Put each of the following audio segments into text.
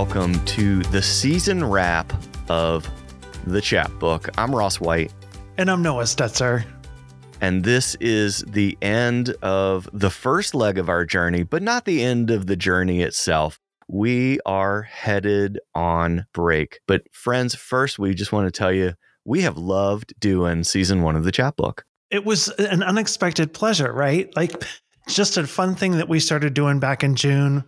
welcome to the season wrap of the chapbook. I'm Ross White. And I'm Noah Stetzer. And this is the end of the first leg of our journey, but not the end of the journey itself. We are headed on break. But, friends, first, we just want to tell you we have loved doing season one of the chapbook. It was an unexpected pleasure, right? Like, just a fun thing that we started doing back in June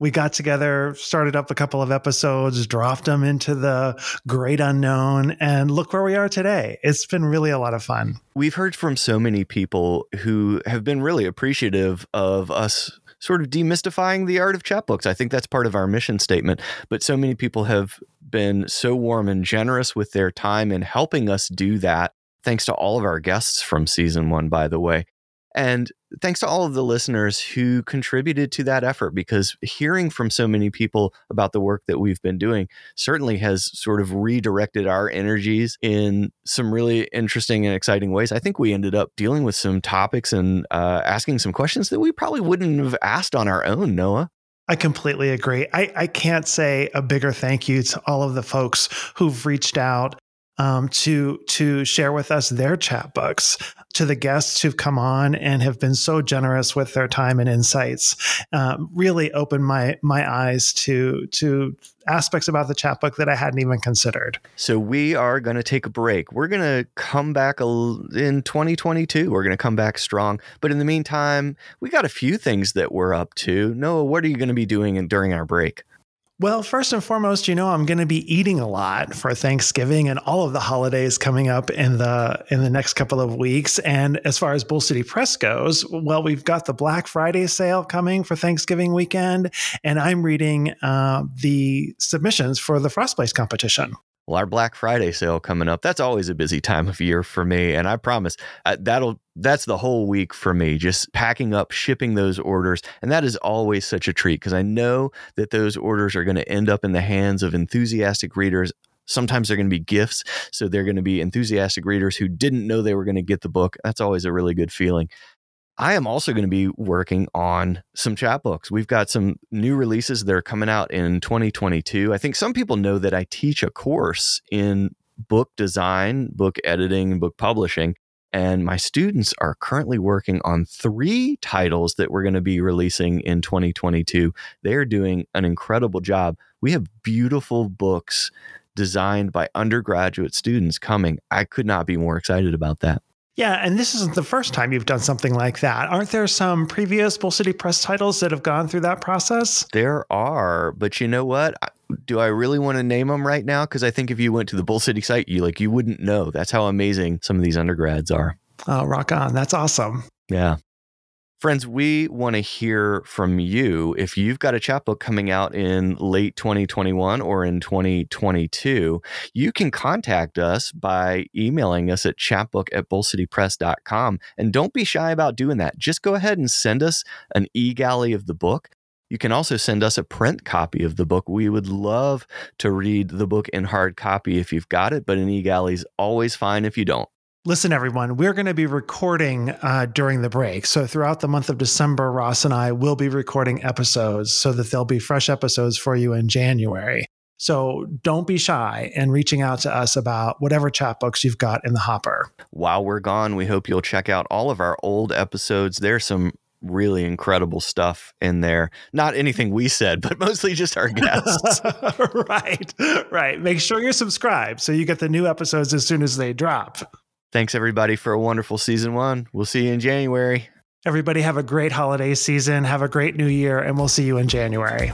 we got together, started up a couple of episodes, dropped them into the great unknown, and look where we are today. It's been really a lot of fun. We've heard from so many people who have been really appreciative of us sort of demystifying the art of chapbooks. I think that's part of our mission statement. But so many people have been so warm and generous with their time in helping us do that. Thanks to all of our guests from season one, by the way. And thanks to all of the listeners who contributed to that effort because hearing from so many people about the work that we've been doing certainly has sort of redirected our energies in some really interesting and exciting ways. I think we ended up dealing with some topics and uh, asking some questions that we probably wouldn't have asked on our own, Noah. I completely agree. I, I can't say a bigger thank you to all of the folks who've reached out um, to to share with us their chapbooks to the guests who've come on and have been so generous with their time and insights um, really opened my my eyes to to aspects about the chapbook that I hadn't even considered. So we are going to take a break. We're going to come back in 2022. We're going to come back strong. But in the meantime, we got a few things that we're up to. Noah, what are you going to be doing during our break? Well, first and foremost, you know, I'm going to be eating a lot for Thanksgiving and all of the holidays coming up in the in the next couple of weeks. And as far as Bull City Press goes, well, we've got the Black Friday sale coming for Thanksgiving weekend, and I'm reading uh, the submissions for the Frostplace competition. Well, our Black Friday sale coming up. That's always a busy time of year for me, and I promise uh, that'll that's the whole week for me. Just packing up, shipping those orders, and that is always such a treat because I know that those orders are going to end up in the hands of enthusiastic readers. Sometimes they're going to be gifts, so they're going to be enthusiastic readers who didn't know they were going to get the book. That's always a really good feeling. I am also going to be working on some chapbooks. We've got some new releases that are coming out in 2022. I think some people know that I teach a course in book design, book editing, and book publishing. And my students are currently working on three titles that we're going to be releasing in 2022. They're doing an incredible job. We have beautiful books designed by undergraduate students coming. I could not be more excited about that. Yeah, and this isn't the first time you've done something like that. Aren't there some previous Bull City Press titles that have gone through that process? There are, but you know what? Do I really want to name them right now? Because I think if you went to the Bull City site, you like you wouldn't know. That's how amazing some of these undergrads are. Oh, rock on! That's awesome. Yeah. Friends, we want to hear from you. If you've got a chapbook coming out in late 2021 or in 2022, you can contact us by emailing us at chapbook at bullcitypress.com. And don't be shy about doing that. Just go ahead and send us an e galley of the book. You can also send us a print copy of the book. We would love to read the book in hard copy if you've got it, but an e galley is always fine if you don't. Listen, everyone, we're going to be recording uh, during the break. So, throughout the month of December, Ross and I will be recording episodes so that there'll be fresh episodes for you in January. So, don't be shy in reaching out to us about whatever chapbooks you've got in the hopper. While we're gone, we hope you'll check out all of our old episodes. There's some really incredible stuff in there. Not anything we said, but mostly just our guests. right, right. Make sure you're subscribed so you get the new episodes as soon as they drop. Thanks, everybody, for a wonderful season one. We'll see you in January. Everybody, have a great holiday season. Have a great new year, and we'll see you in January.